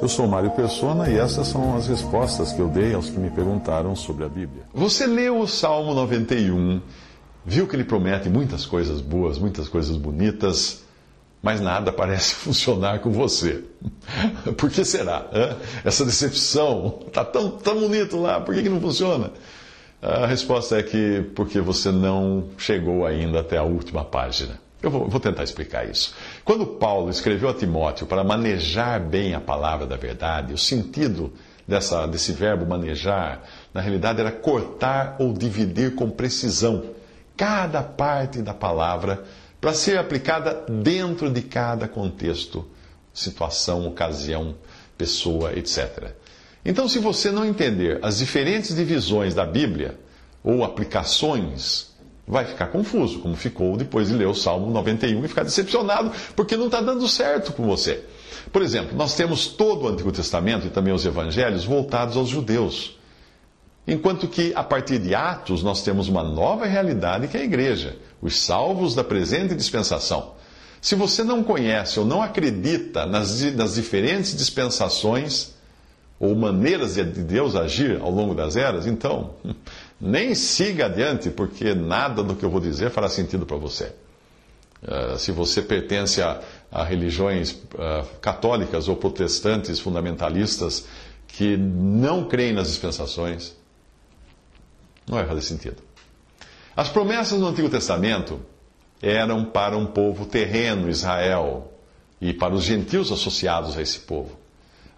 Eu sou Mário Persona e essas são as respostas que eu dei aos que me perguntaram sobre a Bíblia. Você leu o Salmo 91, viu que ele promete muitas coisas boas, muitas coisas bonitas, mas nada parece funcionar com você. Por que será? Essa decepção está tão, tão bonito lá, por que, que não funciona? A resposta é que porque você não chegou ainda até a última página. Eu vou, vou, tentar explicar isso. Quando Paulo escreveu a Timóteo para manejar bem a palavra da verdade, o sentido dessa, desse verbo manejar, na realidade, era cortar ou dividir com precisão cada parte da palavra para ser aplicada dentro de cada contexto, situação, ocasião, pessoa, etc. Então, se você não entender as diferentes divisões da Bíblia ou aplicações, vai ficar confuso, como ficou depois de ler o Salmo 91 e ficar decepcionado porque não está dando certo com você. Por exemplo, nós temos todo o Antigo Testamento e também os Evangelhos voltados aos judeus. Enquanto que, a partir de Atos, nós temos uma nova realidade que é a igreja, os salvos da presente dispensação. Se você não conhece ou não acredita nas, nas diferentes dispensações ou maneiras de Deus agir ao longo das eras, então nem siga adiante, porque nada do que eu vou dizer fará sentido para você. Uh, se você pertence a, a religiões uh, católicas ou protestantes fundamentalistas que não creem nas dispensações, não vai fazer sentido. As promessas do Antigo Testamento eram para um povo terreno, Israel, e para os gentios associados a esse povo.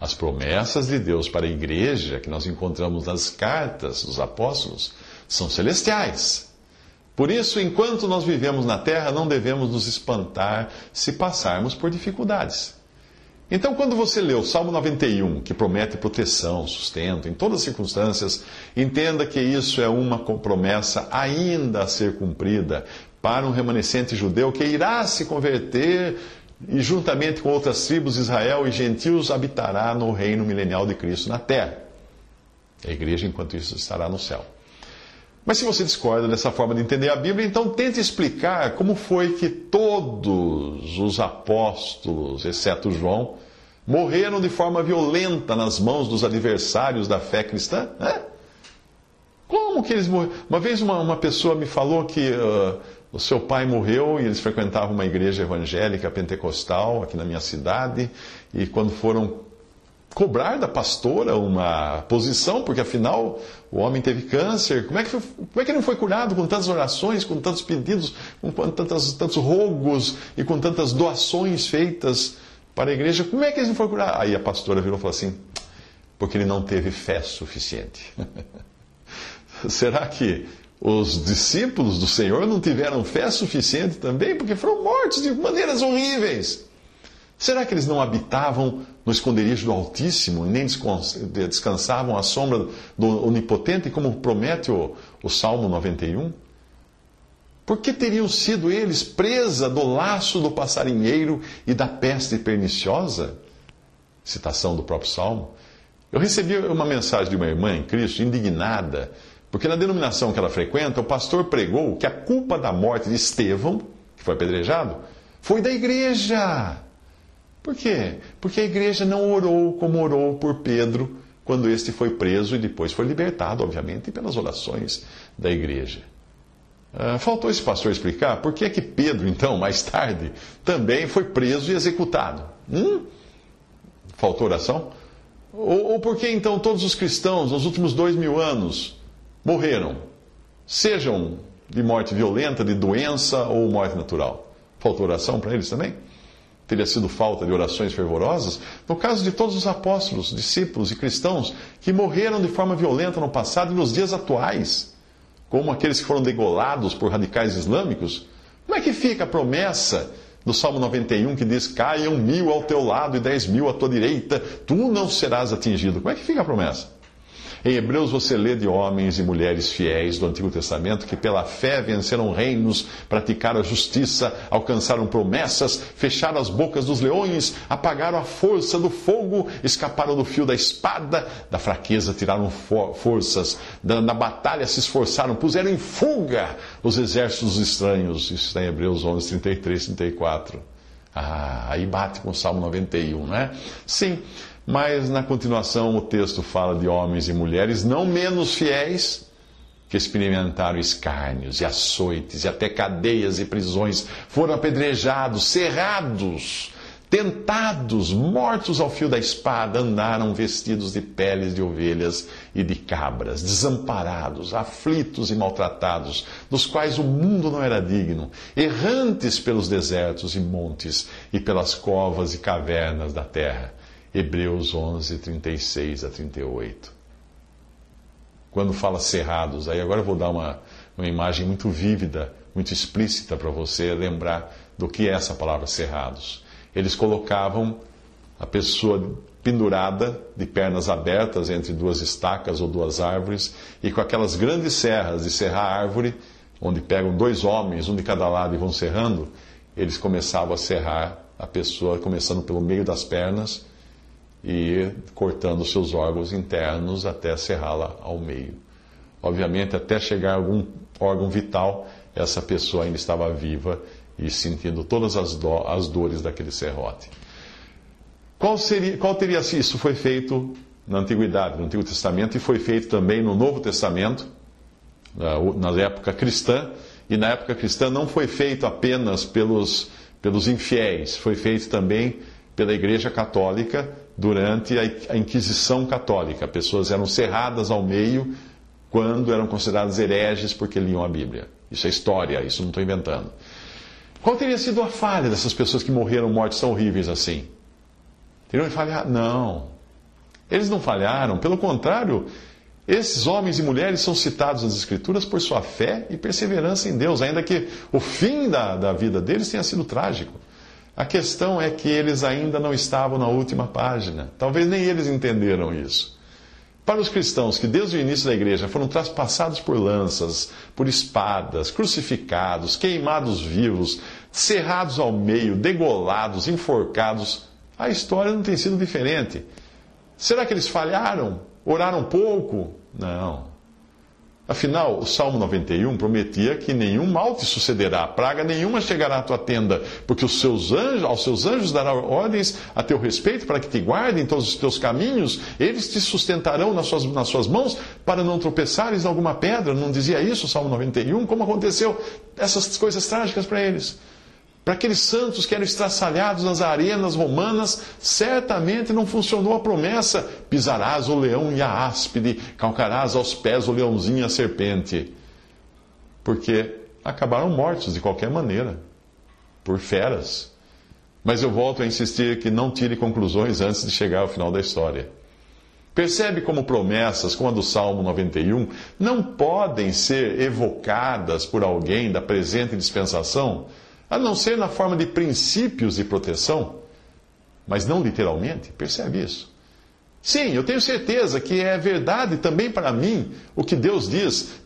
As promessas de Deus para a igreja, que nós encontramos nas cartas dos apóstolos, são celestiais. Por isso, enquanto nós vivemos na terra, não devemos nos espantar se passarmos por dificuldades. Então, quando você lê o Salmo 91, que promete proteção, sustento em todas as circunstâncias, entenda que isso é uma promessa ainda a ser cumprida para um remanescente judeu que irá se converter e, juntamente com outras tribos, Israel e gentios, habitará no reino milenial de Cristo na terra. A igreja, enquanto isso, estará no céu. Mas se você discorda dessa forma de entender a Bíblia, então tente explicar como foi que todos os apóstolos, exceto João, morreram de forma violenta nas mãos dos adversários da fé cristã. É? Como que eles morreram? Uma vez uma, uma pessoa me falou que uh, o seu pai morreu e eles frequentavam uma igreja evangélica pentecostal aqui na minha cidade. E quando foram cobrar da pastora uma posição, porque afinal o homem teve câncer, como é que, foi, como é que ele não foi curado com tantas orações, com tantos pedidos, com tantos, tantos rogos e com tantas doações feitas para a igreja? Como é que ele não foi curado? Aí a pastora virou e falou assim: porque ele não teve fé suficiente. Será que os discípulos do Senhor não tiveram fé suficiente também, porque foram mortos de maneiras horríveis. Será que eles não habitavam no esconderijo do Altíssimo e nem descansavam à sombra do Onipotente, como promete o, o Salmo 91? Por que teriam sido eles presa do laço do passarinheiro e da peste perniciosa? Citação do próprio Salmo. Eu recebi uma mensagem de uma irmã em Cristo, indignada, porque na denominação que ela frequenta, o pastor pregou que a culpa da morte de Estevão, que foi apedrejado, foi da igreja. Por quê? Porque a igreja não orou como orou por Pedro quando este foi preso e depois foi libertado, obviamente, pelas orações da igreja. Uh, faltou esse pastor explicar por que é que Pedro, então, mais tarde, também foi preso e executado. Hum? Faltou oração? Ou, ou por que então todos os cristãos, nos últimos dois mil anos, morreram, sejam de morte violenta, de doença ou morte natural. Faltou oração para eles também? Teria sido falta de orações fervorosas? No caso de todos os apóstolos, discípulos e cristãos que morreram de forma violenta no passado e nos dias atuais, como aqueles que foram degolados por radicais islâmicos, como é que fica a promessa do Salmo 91 que diz: Caiam mil ao teu lado e dez mil à tua direita, tu não serás atingido? Como é que fica a promessa? Em Hebreus você lê de homens e mulheres fiéis do Antigo Testamento que pela fé venceram reinos, praticaram a justiça, alcançaram promessas, fecharam as bocas dos leões, apagaram a força do fogo, escaparam do fio da espada, da fraqueza tiraram for forças, da, na batalha se esforçaram, puseram em fuga os exércitos estranhos. Isso está em Hebreus 11, 33, 34. Ah, aí bate com o Salmo 91, né? Sim, mas na continuação o texto fala de homens e mulheres não menos fiéis que experimentaram escárnios e açoites e até cadeias e prisões, foram apedrejados, cerrados, tentados, mortos ao fio da espada, andaram vestidos de peles de ovelhas e de cabras, desamparados, aflitos e maltratados, dos quais o mundo não era digno, errantes pelos desertos e montes e pelas covas e cavernas da terra. Hebreus 11, 36 a 38. Quando fala cerrados, aí agora eu vou dar uma, uma imagem muito vívida, muito explícita para você lembrar do que é essa palavra cerrados eles colocavam a pessoa pendurada, de pernas abertas entre duas estacas ou duas árvores, e com aquelas grandes serras de serrar árvore, onde pegam dois homens, um de cada lado, e vão serrando, eles começavam a serrar a pessoa, começando pelo meio das pernas e cortando seus órgãos internos até serrá-la ao meio. Obviamente, até chegar a algum órgão vital, essa pessoa ainda estava viva e sentindo todas as, do, as dores daquele serrote. Qual, seria, qual teria sido? Isso foi feito na Antiguidade, no Antigo Testamento, e foi feito também no Novo Testamento, na época cristã, e na época cristã não foi feito apenas pelos, pelos infiéis, foi feito também pela Igreja Católica durante a Inquisição Católica. Pessoas eram cerradas ao meio quando eram consideradas hereges porque liam a Bíblia. Isso é história, isso não estou inventando. Qual teria sido a falha dessas pessoas que morreram mortes tão horríveis assim? Teriam falhado? Não. Eles não falharam, pelo contrário, esses homens e mulheres são citados nas Escrituras por sua fé e perseverança em Deus, ainda que o fim da, da vida deles tenha sido trágico. A questão é que eles ainda não estavam na última página. Talvez nem eles entenderam isso. Para os cristãos que desde o início da igreja foram traspassados por lanças, por espadas, crucificados, queimados vivos, cerrados ao meio, degolados, enforcados, a história não tem sido diferente. Será que eles falharam? Oraram pouco? Não. Afinal, o Salmo 91 prometia que nenhum mal te sucederá, praga nenhuma chegará à tua tenda, porque os seus anjos, aos seus anjos dará ordens a teu respeito para que te guardem em todos os teus caminhos, eles te sustentarão nas suas, nas suas mãos para não tropeçares em alguma pedra. Não dizia isso o Salmo 91? Como aconteceu essas coisas trágicas para eles? Para aqueles santos que eram estraçalhados nas arenas romanas, certamente não funcionou a promessa: pisarás o leão e a áspide, calcarás aos pés o leãozinho e a serpente. Porque acabaram mortos de qualquer maneira, por feras. Mas eu volto a insistir que não tire conclusões antes de chegar ao final da história. Percebe como promessas, como a do Salmo 91, não podem ser evocadas por alguém da presente dispensação a não ser na forma de princípios de proteção, mas não literalmente. Percebe isso? Sim, eu tenho certeza que é verdade também para mim o que Deus diz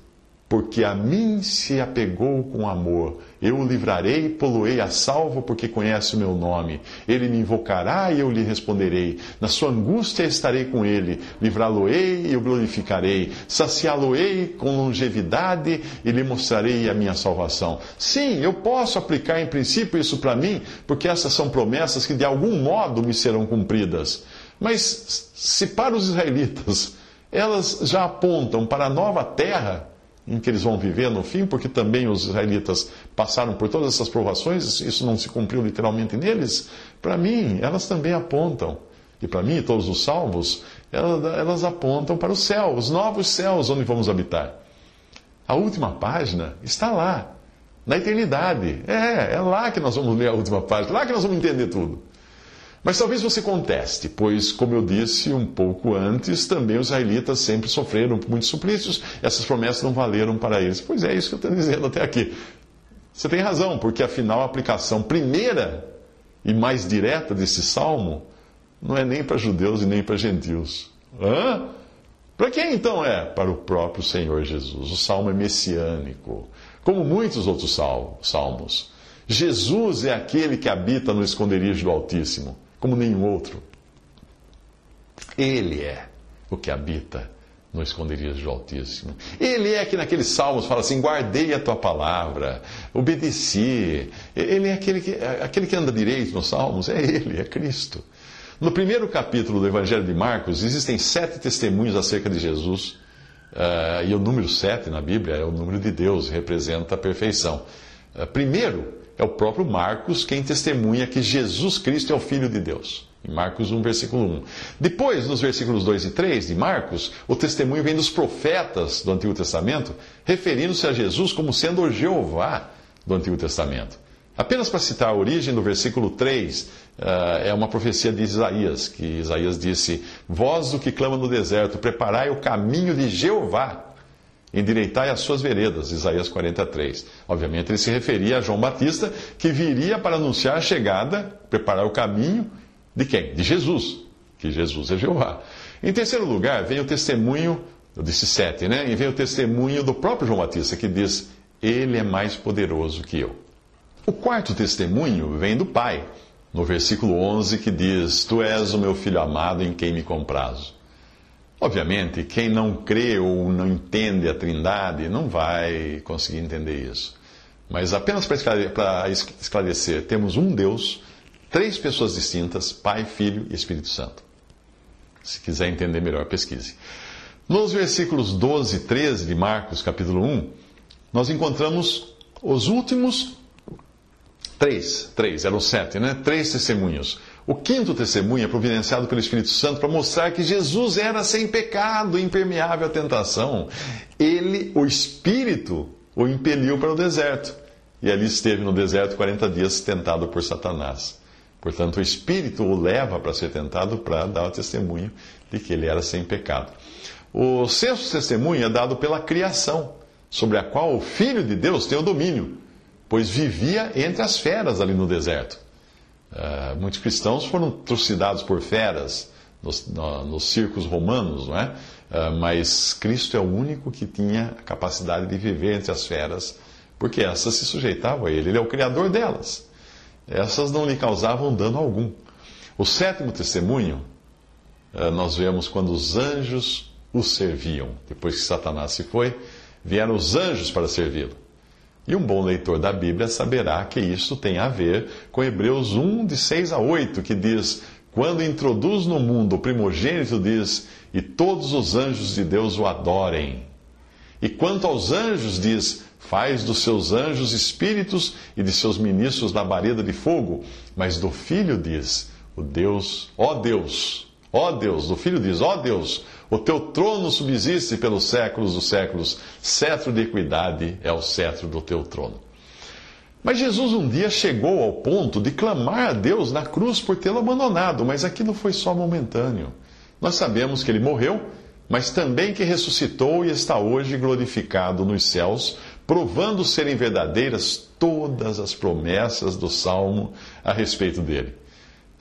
porque a mim se apegou com amor. Eu o livrarei, poluei a salvo, porque conhece o meu nome. Ele me invocará e eu lhe responderei. Na sua angústia estarei com ele. Livrá-lo-ei e o glorificarei. Saciá-lo-ei com longevidade e lhe mostrarei a minha salvação. Sim, eu posso aplicar em princípio isso para mim, porque essas são promessas que de algum modo me serão cumpridas. Mas se para os israelitas elas já apontam para a nova terra, em que eles vão viver no fim, porque também os israelitas passaram por todas essas provações, isso não se cumpriu literalmente neles, para mim, elas também apontam, e para mim, todos os salvos, elas, apontam para o céu, os novos céus onde vamos habitar. A última página está lá, na eternidade. É, é lá que nós vamos ler a última página, lá que nós vamos entender tudo. Mas talvez você conteste, pois, como eu disse um pouco antes, também os israelitas sempre sofreram muitos suplícios, essas promessas não valeram para eles. Pois é, isso que eu estou dizendo até aqui. Você tem razão, porque afinal a aplicação primeira e mais direta desse salmo não é nem para judeus e nem para gentios. Hã? Para quem então é? Para o próprio Senhor Jesus. O salmo é messiânico, como muitos outros salmos. Jesus é aquele que habita no esconderijo do Altíssimo como nenhum outro. Ele é o que habita no esconderijo do Altíssimo. Ele é que naqueles salmos fala assim: guardei a tua palavra, obedeci. Ele é aquele que, aquele que anda direito nos salmos, é ele, é Cristo. No primeiro capítulo do Evangelho de Marcos, existem sete testemunhos acerca de Jesus. Uh, e o número sete na Bíblia é o número de Deus, representa a perfeição. Uh, primeiro, é o próprio Marcos quem testemunha que Jesus Cristo é o Filho de Deus. Em Marcos 1, versículo 1. Depois, nos versículos 2 e 3 de Marcos, o testemunho vem dos profetas do Antigo Testamento, referindo-se a Jesus como sendo o Jeová do Antigo Testamento. Apenas para citar a origem do versículo 3, uh, é uma profecia de Isaías, que Isaías disse: Vós o que clama no deserto, preparai o caminho de Jeová, endireitai as suas veredas. Isaías 43. Obviamente ele se referia a João Batista, que viria para anunciar a chegada, preparar o caminho de quem? De Jesus, que Jesus é Jeová. Em terceiro lugar, vem o testemunho, eu disse sete, né? E vem o testemunho do próprio João Batista, que diz: Ele é mais poderoso que eu. O quarto testemunho vem do Pai, no versículo 11, que diz: Tu és o meu filho amado em quem me comprazo. Obviamente, quem não crê ou não entende a Trindade não vai conseguir entender isso. Mas apenas para esclarecer, temos um Deus Três pessoas distintas: Pai, Filho e Espírito Santo. Se quiser entender melhor, pesquise. Nos versículos 12 e 13 de Marcos, capítulo 1, nós encontramos os últimos três, três, eram sete, né? Três testemunhos. O quinto testemunho é providenciado pelo Espírito Santo para mostrar que Jesus era sem pecado, impermeável à tentação. Ele, o Espírito, o impeliu para o deserto. E ali esteve no deserto 40 dias tentado por Satanás. Portanto, o Espírito o leva para ser tentado para dar o testemunho de que ele era sem pecado. O sexto testemunho é dado pela criação, sobre a qual o Filho de Deus tem o domínio, pois vivia entre as feras ali no deserto. Uh, muitos cristãos foram trucidados por feras nos, no, nos circos romanos, não é? Uh, mas Cristo é o único que tinha a capacidade de viver entre as feras, porque essas se sujeitavam a Ele, Ele é o Criador delas essas não lhe causavam dano algum. O sétimo testemunho, eh, nós vemos quando os anjos o serviam. Depois que Satanás se foi, vieram os anjos para servi-lo. E um bom leitor da Bíblia saberá que isso tem a ver com Hebreus 1, de 6 a 8, que diz: Quando introduz no mundo o primogênito, diz: E todos os anjos de Deus o adorem. E quanto aos anjos, diz: Faz dos seus anjos espíritos e de seus ministros labareda de fogo. Mas do filho diz: O Deus, ó Deus, ó Deus, do filho diz: ó Deus, o teu trono subsiste pelos séculos dos séculos, cetro de equidade é o cetro do teu trono. Mas Jesus um dia chegou ao ponto de clamar a Deus na cruz por tê-lo abandonado, mas aquilo foi só momentâneo. Nós sabemos que ele morreu, mas também que ressuscitou e está hoje glorificado nos céus provando serem verdadeiras todas as promessas do Salmo a respeito dele.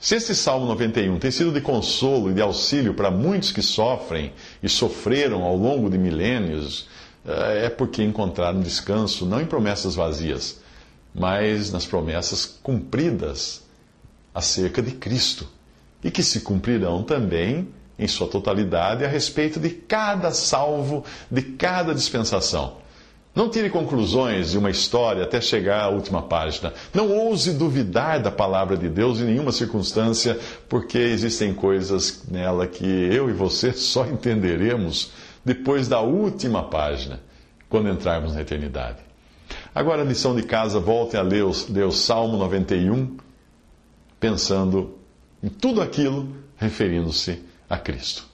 Se este Salmo 91 tem sido de consolo e de auxílio para muitos que sofrem e sofreram ao longo de milênios, eh, é porque encontraram descanso não em promessas vazias, mas nas promessas cumpridas acerca de Cristo e que se cumprirão também em sua totalidade a respeito de cada salvo, de cada dispensação. Não tire conclusões de uma história até chegar à última página. Não ouse duvidar da palavra de Deus em nenhuma circunstância, porque existem coisas nela que eu e você só entenderemos depois da última página, quando entrarmos na eternidade. Agora, a lição de casa, voltem a ler ler o Salmo 91, pensando em tudo aquilo referindo-se a Cristo.